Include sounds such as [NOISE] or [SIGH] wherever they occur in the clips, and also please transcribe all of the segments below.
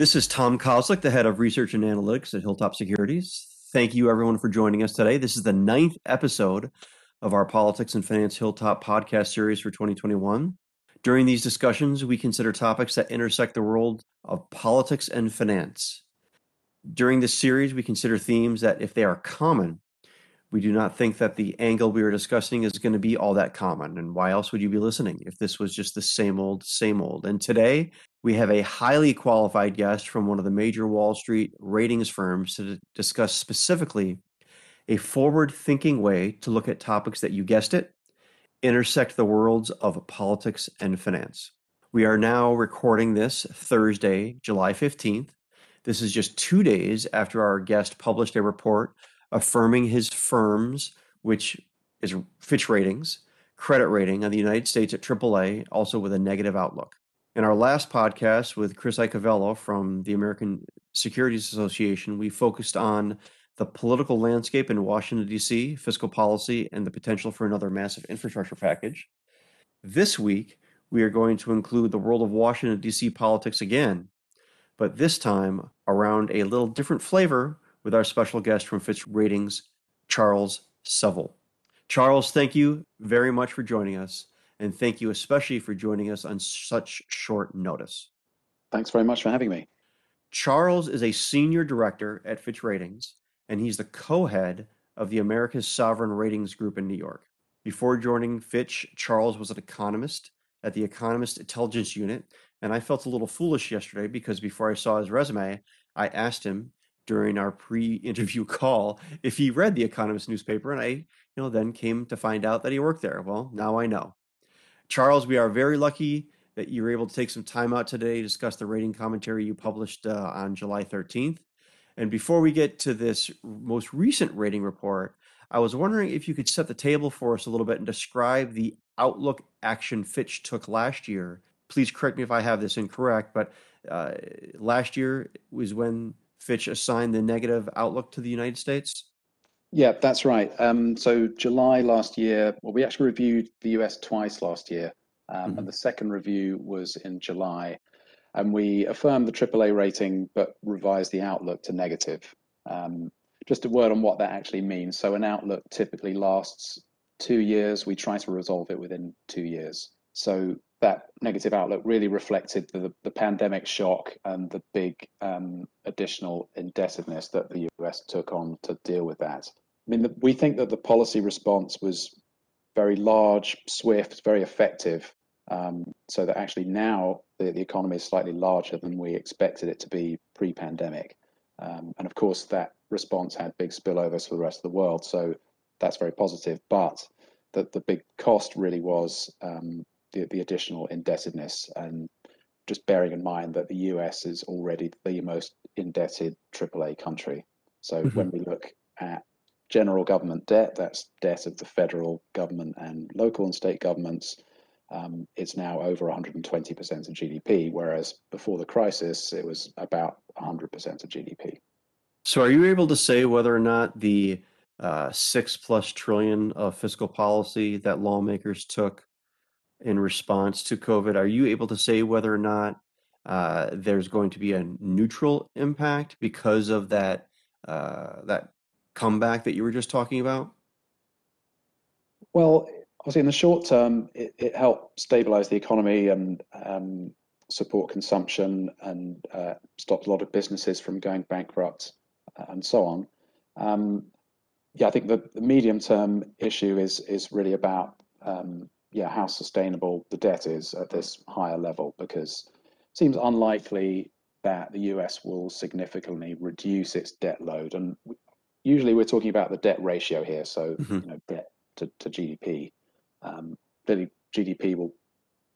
This is Tom Kozlik, the head of research and analytics at Hilltop Securities. Thank you, everyone, for joining us today. This is the ninth episode of our Politics and Finance Hilltop podcast series for 2021. During these discussions, we consider topics that intersect the world of politics and finance. During this series, we consider themes that, if they are common, we do not think that the angle we are discussing is going to be all that common. And why else would you be listening if this was just the same old, same old? And today, we have a highly qualified guest from one of the major Wall Street ratings firms to discuss specifically a forward thinking way to look at topics that you guessed it intersect the worlds of politics and finance. We are now recording this Thursday, July 15th. This is just two days after our guest published a report affirming his firm's, which is Fitch Ratings, credit rating on the United States at AAA, also with a negative outlook. In our last podcast with Chris Iacovella from the American Securities Association, we focused on the political landscape in Washington, D.C., fiscal policy, and the potential for another massive infrastructure package. This week, we are going to include the world of Washington, D.C. politics again, but this time around a little different flavor with our special guest from Fitch Ratings, Charles Seville. Charles, thank you very much for joining us and thank you especially for joining us on such short notice. Thanks very much for having me. Charles is a senior director at Fitch Ratings, and he's the co head of the America's Sovereign Ratings Group in New York. Before joining Fitch, Charles was an economist at the Economist Intelligence Unit, and I felt a little foolish yesterday because before I saw his resume, I asked him during our pre-interview [LAUGHS] call if he read the Economist newspaper, and I, you know, then came to find out that he worked there. Well, now I know. Charles, we are very lucky that you were able to take some time out today to discuss the rating commentary you published uh, on July 13th. And before we get to this most recent rating report, I was wondering if you could set the table for us a little bit and describe the outlook action Fitch took last year. Please correct me if I have this incorrect, but uh, last year was when Fitch assigned the negative outlook to the United States. Yeah, that's right. Um, so July last year, well, we actually reviewed the US twice last year, um, mm-hmm. and the second review was in July, and we affirmed the AAA rating but revised the outlook to negative. Um, just a word on what that actually means. So an outlook typically lasts two years. We try to resolve it within two years. So that negative outlook really reflected the, the pandemic shock and the big um, additional indebtedness that the US took on to deal with that. I mean, the, we think that the policy response was very large, swift, very effective, um, so that actually now the, the economy is slightly larger than we expected it to be pre pandemic. Um, and of course, that response had big spillovers for the rest of the world. So that's very positive. But the, the big cost really was um, the, the additional indebtedness and just bearing in mind that the US is already the most indebted AAA country. So mm-hmm. when we look at general government debt, that's debt of the federal government and local and state governments, um, it's now over 120% of GDP, whereas before the crisis, it was about 100% of GDP. So, are you able to say whether or not the uh, six plus trillion of fiscal policy that lawmakers took in response to COVID, are you able to say whether or not uh, there's going to be a neutral impact because of that uh, that comeback that you were just talking about? Well, obviously, in the short term, it, it helped stabilize the economy and um, support consumption and uh, stopped a lot of businesses from going bankrupt uh, and so on. Um, yeah, I think the, the medium term issue is is really about um, yeah how sustainable the debt is at this higher level because it seems unlikely that the US will significantly reduce its debt load. And usually we're talking about the debt ratio here, so mm-hmm. you know debt to, to GDP. Um, clearly, GDP will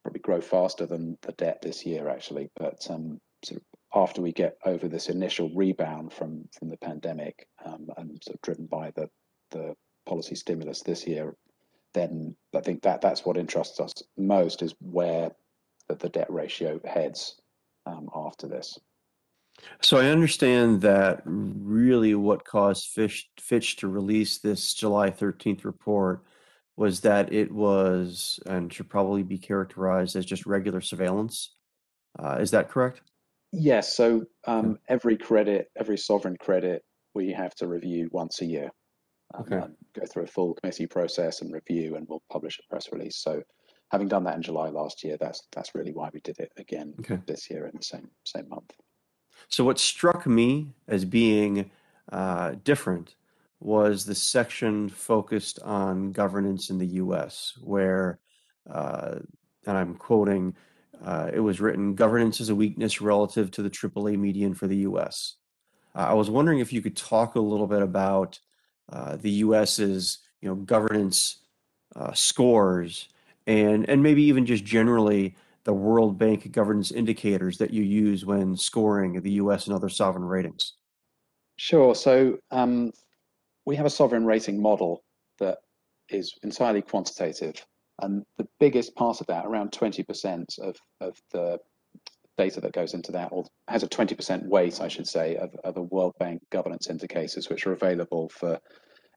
probably grow faster than the debt this year, actually. But um, sort of after we get over this initial rebound from from the pandemic um, and sort of driven by the the policy stimulus this year, then I think that that's what interests us most is where the, the debt ratio heads um, after this. So I understand that really what caused Fitch, Fitch to release this July 13th report was that it was and should probably be characterized as just regular surveillance. Uh, is that correct? Yes. So um, every credit, every sovereign credit, we have to review once a year. Um, okay. go through a full committee process and review, and we'll publish a press release. So, having done that in July last year, that's that's really why we did it again okay. this year in the same same month. So, what struck me as being uh, different was the section focused on governance in the U.S., where, uh, and I'm quoting, uh, it was written, "Governance is a weakness relative to the AAA median for the U.S." Uh, I was wondering if you could talk a little bit about uh, the U.S.'s, you know, governance uh, scores, and and maybe even just generally the World Bank governance indicators that you use when scoring the U.S. and other sovereign ratings. Sure. So um, we have a sovereign rating model that is entirely quantitative, and the biggest part of that, around 20% of of the data that goes into that, or has a 20% weight, I should say, of, of the World Bank governance indicators, which are available for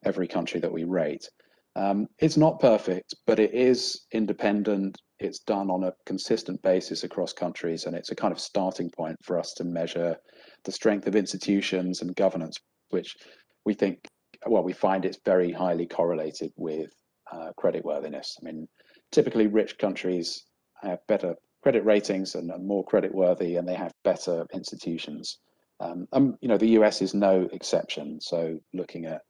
every country that we rate. Um, it's not perfect, but it is independent. It's done on a consistent basis across countries, and it's a kind of starting point for us to measure the strength of institutions and governance, which we think, well, we find it's very highly correlated with uh, creditworthiness. I mean, typically rich countries have better credit ratings and are more credit worthy, and they have better institutions. Um, um, you know, the US is no exception. So looking at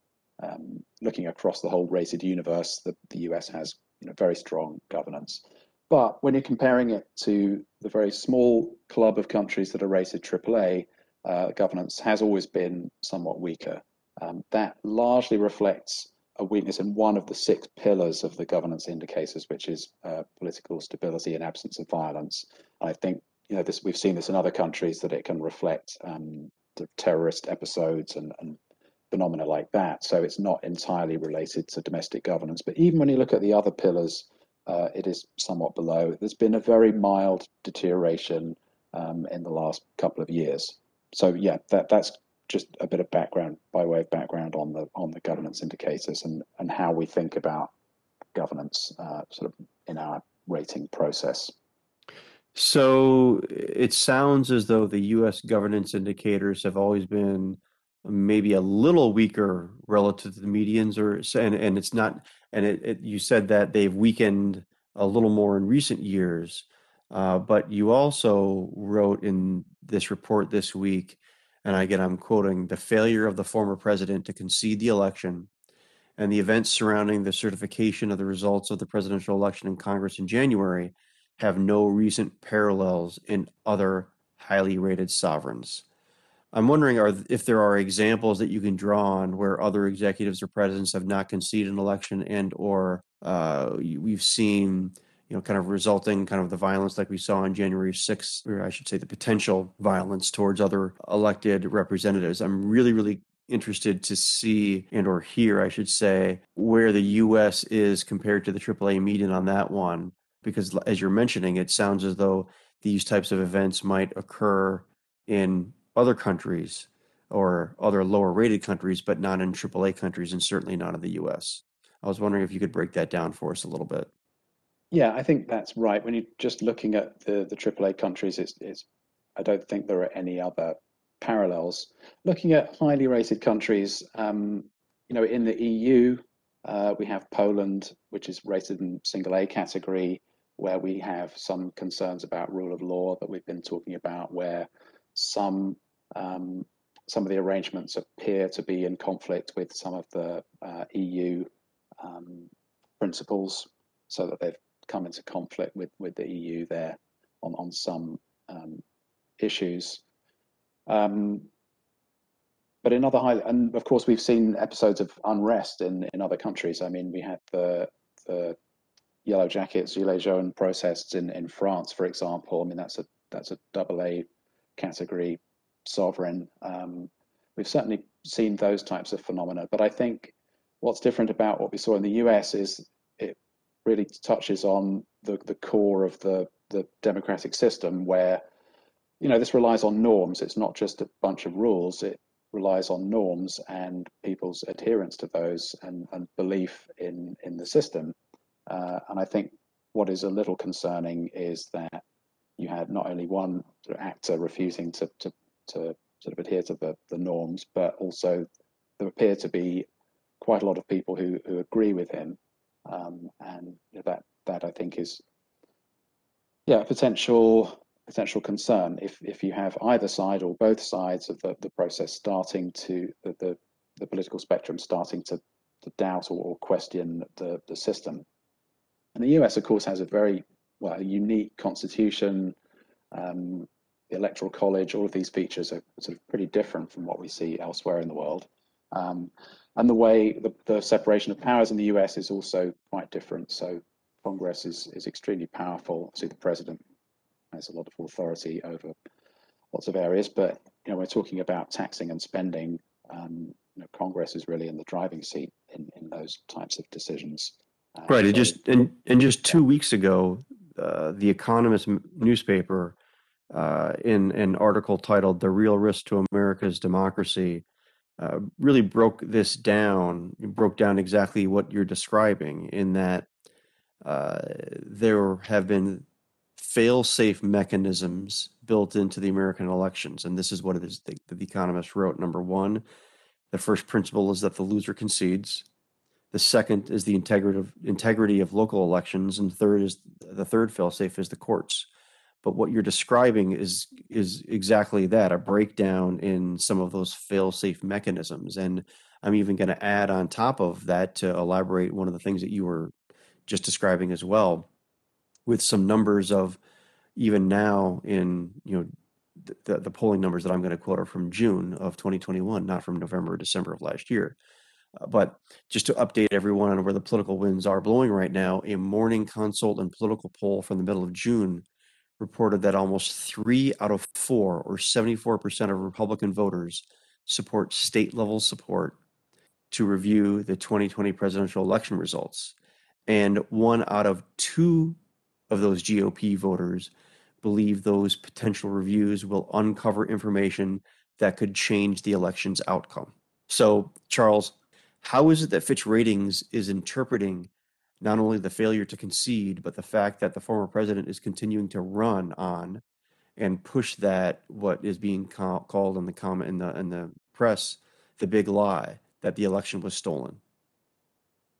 um, looking across the whole rated universe, the, the US has you know very strong governance. But when you're comparing it to the very small club of countries that are rated AAA, uh, governance has always been somewhat weaker. Um, that largely reflects a weakness in one of the six pillars of the governance indicators, which is uh, political stability and absence of violence. I think you know this. We've seen this in other countries that it can reflect um, terrorist episodes and, and phenomena like that. So it's not entirely related to domestic governance. But even when you look at the other pillars, uh, it is somewhat below. There's been a very mild deterioration um, in the last couple of years. So yeah, that that's just a bit of background by way of background on the on the governance indicators and and how we think about governance uh, sort of in our rating process. So it sounds as though the U.S. governance indicators have always been maybe a little weaker relative to the medians, or and and it's not. And it, it you said that they've weakened a little more in recent years, uh, but you also wrote in this report this week and again, I'm quoting the failure of the former president to concede the election and the events surrounding the certification of the results of the presidential election in Congress in January have no recent parallels in other highly rated sovereigns. I'm wondering are, if there are examples that you can draw on where other executives or presidents have not conceded an election and or uh, we've seen you know, kind of resulting kind of the violence like we saw on January 6th, or I should say the potential violence towards other elected representatives. I'm really, really interested to see and or hear, I should say, where the U.S. is compared to the AAA median on that one. Because as you're mentioning, it sounds as though these types of events might occur in other countries or other lower rated countries, but not in AAA countries and certainly not in the U.S. I was wondering if you could break that down for us a little bit. Yeah, I think that's right. When you're just looking at the the AAA countries, it's it's I don't think there are any other parallels. Looking at highly rated countries, um, you know, in the EU, uh, we have Poland, which is rated in single A category, where we have some concerns about rule of law that we've been talking about, where some um, some of the arrangements appear to be in conflict with some of the uh, EU um, principles, so that they've come into conflict with, with the EU there on, on some um, issues. Um, but in other high, and of course, we've seen episodes of unrest in, in other countries. I mean, we had the the Yellow Jackets, Gilets jaunes protests in, in France, for example. I mean, that's a that's a double A category sovereign. Um, we've certainly seen those types of phenomena, but I think what's different about what we saw in the US is really touches on the, the core of the, the democratic system where, you know, this relies on norms. It's not just a bunch of rules. It relies on norms and people's adherence to those and, and belief in, in the system. Uh, and I think what is a little concerning is that you had not only one actor refusing to, to, to sort of adhere to the, the norms, but also there appear to be quite a lot of people who, who agree with him. Um, and that, that I think is, yeah, a potential potential concern if, if you have either side or both sides of the, the process starting to, the, the, the political spectrum starting to, to doubt or, or question the, the system. And the US, of course, has a very well, a unique constitution, um, the electoral college, all of these features are sort of pretty different from what we see elsewhere in the world. Um, and the way the, the, separation of powers in the US is also quite different. So Congress is, is extremely powerful. So the president has a lot of authority over lots of areas, but you know, we're talking about taxing and spending. Um, you know, Congress is really in the driving seat in, in those types of decisions. Uh, right. So, and just and, and just two weeks ago, uh, the Economist newspaper, uh, in an article titled "The Real Risk to America's Democracy," uh, really broke this down. Broke down exactly what you're describing. In that uh, there have been fail-safe mechanisms built into the American elections, and this is what it is. The, the Economist wrote: number one, the first principle is that the loser concedes. The second is the integrity of, integrity of local elections, and third is the third fail-safe is the courts. But what you're describing is is exactly that a breakdown in some of those fail-safe mechanisms. And I'm even going to add on top of that to elaborate one of the things that you were just describing as well, with some numbers of even now in you know the, the polling numbers that I'm going to quote are from June of 2021, not from November or December of last year. Uh, but just to update everyone on where the Politico winds are blowing right now, a morning consult and political poll from the middle of June reported that almost three out of four, or 74% of Republican voters, support state level support to review the 2020 presidential election results. And one out of two of those GOP voters believe those potential reviews will uncover information that could change the election's outcome. So, Charles, how is it that Fitch Ratings is interpreting not only the failure to concede, but the fact that the former president is continuing to run on and push that what is being ca- called in the comment in the in the press the big lie that the election was stolen?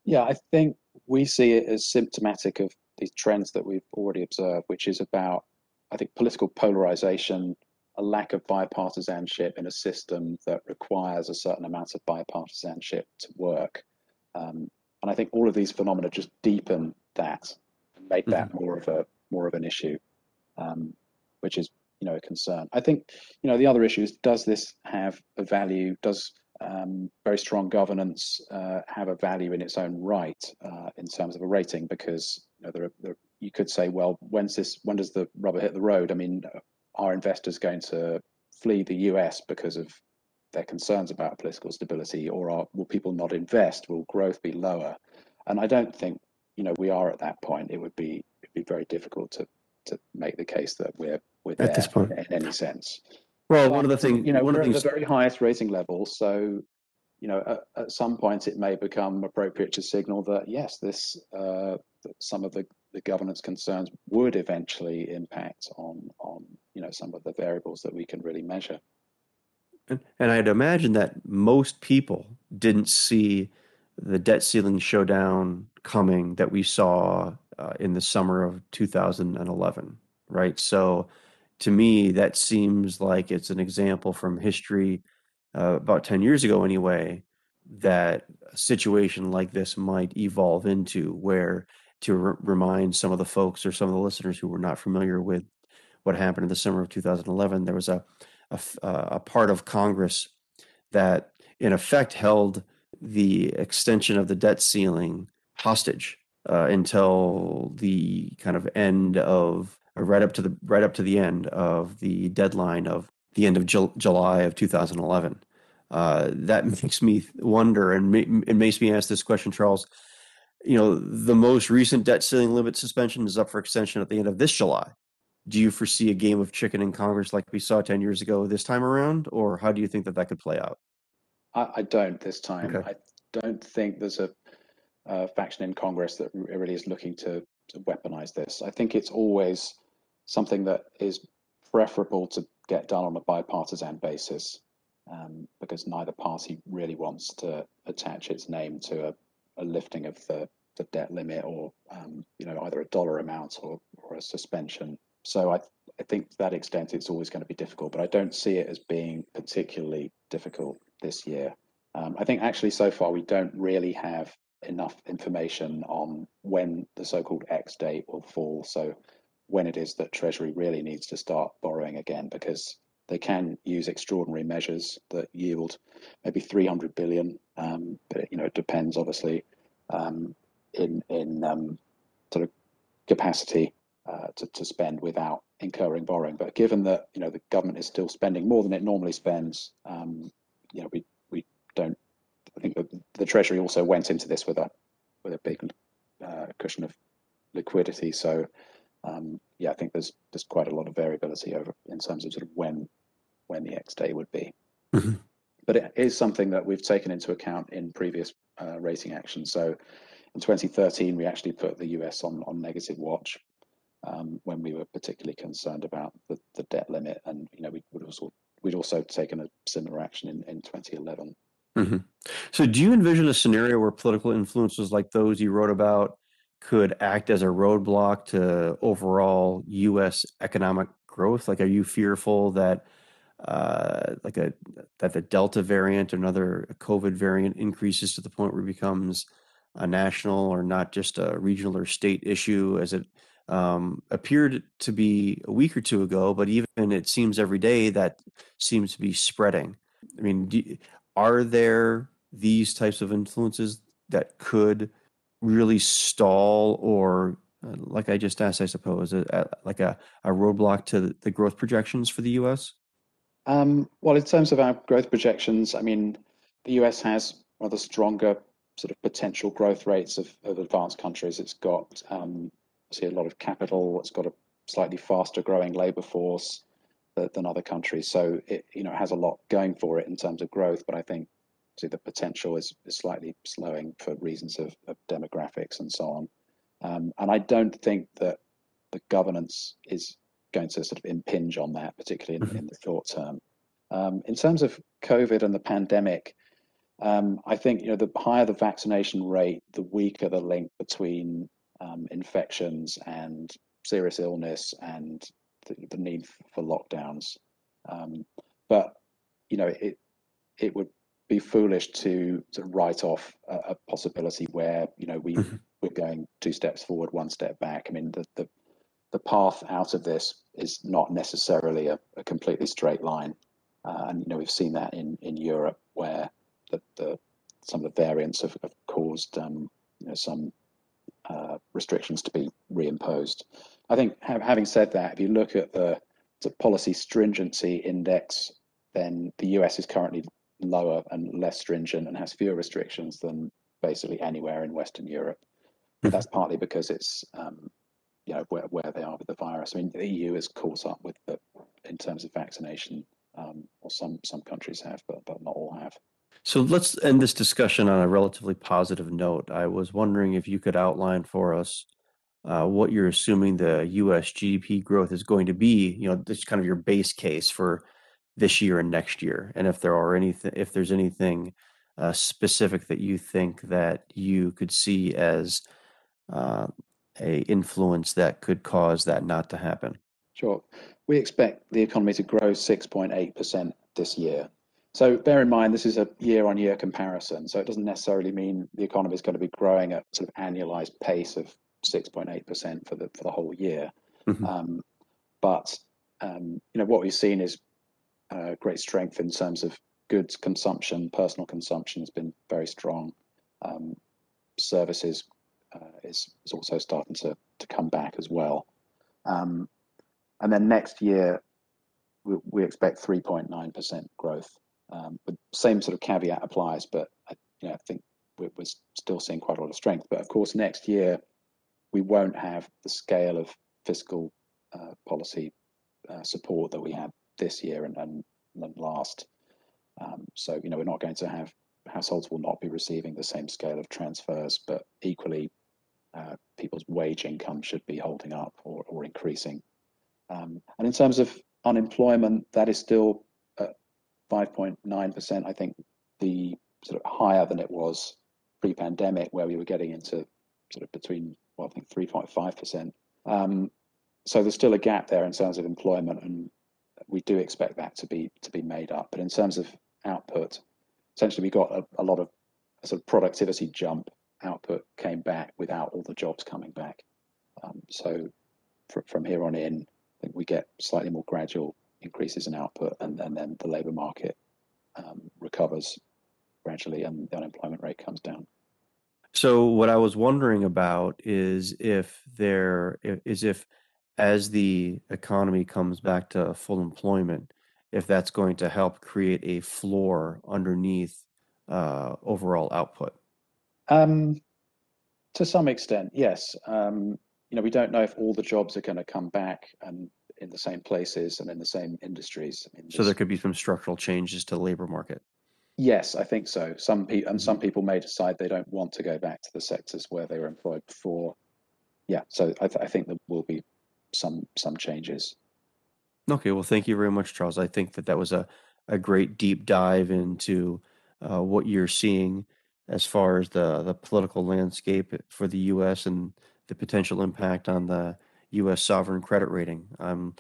Yeah, I think we see it as symptomatic of these trends that we've already observed, which is about I think political polarization, a lack of bipartisanship in a system that requires a certain amount of bipartisanship to work. Um, and I think all of these phenomena just deepen that and make that mm-hmm. more of a more of an issue, um, which is you know a concern. I think you know the other issue is does this have a value? Does um, very strong governance uh, have a value in its own right uh, in terms of a rating? Because you know there are, there you could say, well, when's this? When does the rubber hit the road? I mean, are investors going to flee the US because of their concerns about political stability, or are, will people not invest? Will growth be lower? And I don't think you know we are at that point. It would be it'd be very difficult to to make the case that we're we're at this point in any sense. Well, but, one of the things you know one we're of the things... at the very highest rating level, so you know at, at, some point it may become appropriate to signal that yes, this uh, some of the the governance concerns would eventually impact on on you know some of the variables that we can really measure. And, I'd imagine that most people didn't see the debt ceiling showdown coming that we saw uh, in the summer of 2011, right? So to me, that seems like it's an example from history uh, about 10 years ago, anyway, that a situation like this might evolve into where to re- remind some of the folks or some of the listeners who were not familiar with what happened in the summer of 2011. There was a, a, uh, a part of Congress that, in effect, held the extension of the debt ceiling hostage uh, until the kind of end of right up to the right up to the end of the deadline of the end of Ju- July of 2011. Uh, that makes me wonder, and ma- it makes me ask this question, Charles you know, the most recent debt ceiling limit suspension is up for extension at the end of this July. Do you foresee a game of chicken in Congress like we saw 10 years ago this time around? Or how do you think that that could play out? I, I don't this time. Okay. I don't think there's a, a, faction in Congress that really is looking to, to weaponize this. I think it's always something that is preferable to get done on a bipartisan basis um, because neither party really wants to attach its name to a, a lifting of the, the debt limit or um, you know either a dollar amount or, or a suspension. So I, I think to that extent it's always going to be difficult, but I don't see it as being particularly difficult this year. Um, I think actually so far we don't really have enough information on when the so-called X date will fall. So when it is that Treasury really needs to start borrowing again, because they can use extraordinary measures that yield maybe 300 billion, um, but it, you know it depends obviously um, in in um, sort of capacity uh, to, to spend without incurring borrowing. But given that you know the government is still spending more than it normally spends, um, you know we we don't. I think the, the Treasury also went into this with a with a big uh, cushion of liquidity. So um, yeah, I think there's there's quite a lot of variability over in terms of sort of when when the X day would be. Mm-hmm. But it is something that we've taken into account in previous uh, rating actions. So in 2013, we actually put the US on on negative watch um, when we were particularly concerned about the, the debt limit, and you know we would also we'd also taken a similar action in in 2011. Mm-hmm. So, do you envision a scenario where political influences like those you wrote about could act as a roadblock to overall U.S. economic growth? Like, are you fearful that uh, like a that the Delta variant, or another COVID variant, increases to the point where it becomes a national or not just a regional or state issue, as it um, appeared to be a week or two ago, but even it seems every day that seems to be spreading. I mean, do, are there these types of influences that could really stall or uh, like I just asked, I suppose, a, a, like a, a roadblock to the growth projections for the US? Um, well, in terms of our growth projections, I mean, the US has rather stronger sort of potential growth rates of, of advanced countries. It's got um, see a lot of capital. It's got a slightly faster growing labor force than, than other countries. So it you know it has a lot going for it in terms of growth. But I think see the potential is, is slightly slowing for reasons of, of demographics and so on. Um, and I don't think that the governance is going to sort of impinge on that, particularly in, mm-hmm. in the short term. Um, in terms of COVID and the pandemic, um, I think you know the higher the vaccination rate, the weaker the link between um, infections and serious illness and the, the need for lockdowns. Um, but you know it it would be foolish to, to write off a, a possibility where you know we mm-hmm. we're going two steps forward, one step back. I mean, the the, the path out of this is not necessarily a, a completely straight line, uh, and you know we've seen that in in Europe where the, the some of the variants have, have caused um, you know some uh, restrictions to be reimposed. I think ha- having said that, if you look at the, the policy stringency index, then the US is currently lower and less stringent and has fewer restrictions than basically anywhere in Western Europe. But that's partly because it's um, you know where, where they are with the virus. I mean, the EU is caught up with the in terms of vaccination, um, or some some countries have, but but not all have. So let's end this discussion on a relatively positive note. I was wondering if you could outline for us uh, what you're assuming the U.S. GDP growth is going to be. You know, this kind of your base case for this year and next year, and if there are anything, if there's anything uh, specific that you think that you could see as uh, a influence that could cause that not to happen. Sure, we expect the economy to grow 6.8 percent this year. So bear in mind this is a year-on-year comparison, so it doesn't necessarily mean the economy is going to be growing at sort of annualized pace of 6.8 percent for the for the whole year. Mm-hmm. Um, but um, you know what we've seen is uh, great strength in terms of goods consumption. Personal consumption has been very strong. Um, services uh, is, is also starting to, to come back as well. Um, and then next year, we, we expect 3.9% growth. Um, but same sort of caveat applies, but I, you know, I think we're, we're still seeing quite a lot of strength. But of course, next year, we won't have the scale of fiscal uh, policy uh, support that we had this year and, and, and last. Um, so, you know, we're not going to have households will not be receiving the same scale of transfers, but equally, uh, people's wage income should be holding up or, or increasing. Um, and in terms of unemployment, that is still 5.9%. I think the sort of higher than it was pre-pandemic, where we were getting into sort of between, well, I think 3.5%. Um, so there's still a gap there in terms of employment, and we do expect that to be to be made up. But in terms of output, essentially we got a, lot of sort of productivity jump. Output came back without all the jobs coming back. Um, so fr- from here on in, I think we get slightly more gradual increases in output, and, and then the labour market um, recovers gradually, and the unemployment rate comes down. So what I was wondering about is if there is if as the economy comes back to full employment, if that's going to help create a floor underneath uh, overall output. Um, to some extent, yes. Um, you know, we don't know if all the jobs are going to come back and in the same places and in the same industries. I mean, so there could be some structural changes to the labor market. Yes, I think so. Some people and some mm-hmm. people may decide they don't want to go back to the sectors where they were employed before. Yeah, so I, th- I think there will be some some changes. Okay, well, thank you very much, Charles. I think that that was a a great deep dive into uh, what you're seeing as far as the the political landscape for the U.S. and the potential impact on the U.S. sovereign credit rating. Um,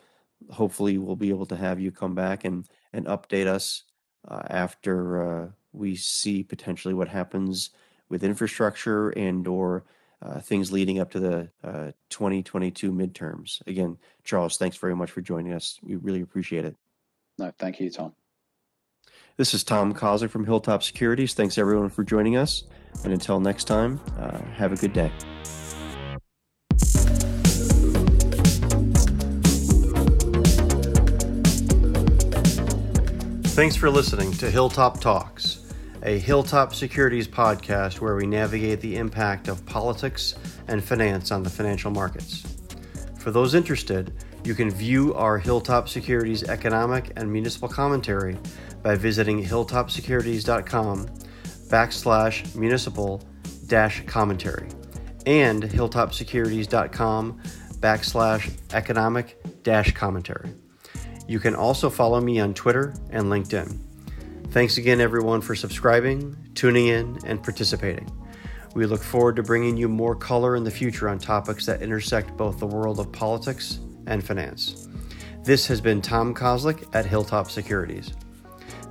hopefully, we'll be able to have you come back and and update us uh, after uh, we see potentially what happens with infrastructure and or uh, things leading up to the 2022 midterms. Again, Charles, thanks very much for joining us. We really appreciate it. No, thank you, Tom. This is Tom Kozlik from Hilltop Securities. Thanks everyone for joining us. And until next time, uh, have a good day. Thanks for listening to Hilltop Talks, a Hilltop Securities podcast where we navigate the impact of politics and finance on the financial markets. For those interested, you can view our Hilltop Securities economic and municipal commentary by visiting hilltopsecurities.com backslash municipal dash commentary and hilltopsecurities.com backslash economic dash commentary. You can also follow me on Twitter and LinkedIn. Thanks again, everyone, for subscribing, tuning in, and participating. We look forward to bringing you more color in the future on topics that intersect both the world of politics and finance. This has been Tom Kozlik at Hilltop Securities.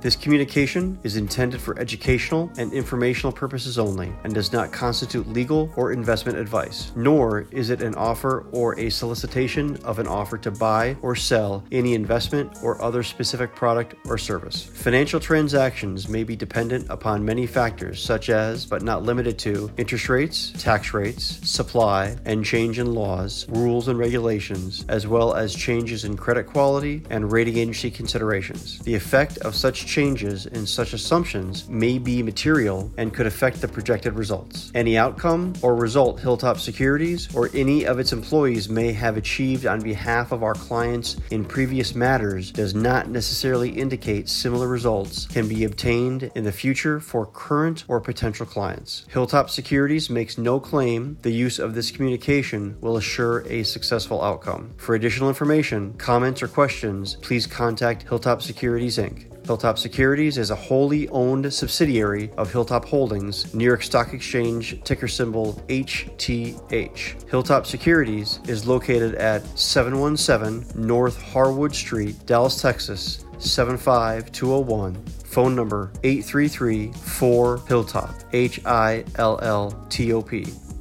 This communication is intended for educational and informational purposes only and does not constitute legal or investment advice, nor is it an offer or a solicitation of an offer to buy or sell any investment or other specific product or service. Financial transactions may be dependent upon many factors, such as, but not limited to, interest rates, tax rates, supply, and change in laws, rules, and regulations, as well as changes in credit quality and rating agency considerations. The effect of such changes in such assumptions may be material and could affect the projected results. Any outcome or result Hilltop Securities or any of its employees may have achieved on behalf of our clients in previous matters does not necessarily indicate similar results can be obtained in the future for current or potential clients. Hilltop Securities makes no claim the use of this communication will assure a successful outcome. For additional information, comments, or questions, please contact Hilltop Securities Inc. Hilltop Securities is a wholly owned subsidiary of Hilltop Holdings, New York Stock Exchange, ticker symbol HTH. Hilltop Securities is located at 717 North Harwood Street, Dallas, Texas 75201. Phone number 833 4 Hilltop,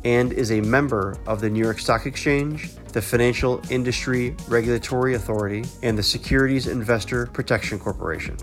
and is a member of the New York Stock Exchange, the Financial Industry Regulatory Authority, and the Securities Investor Protection Corporation.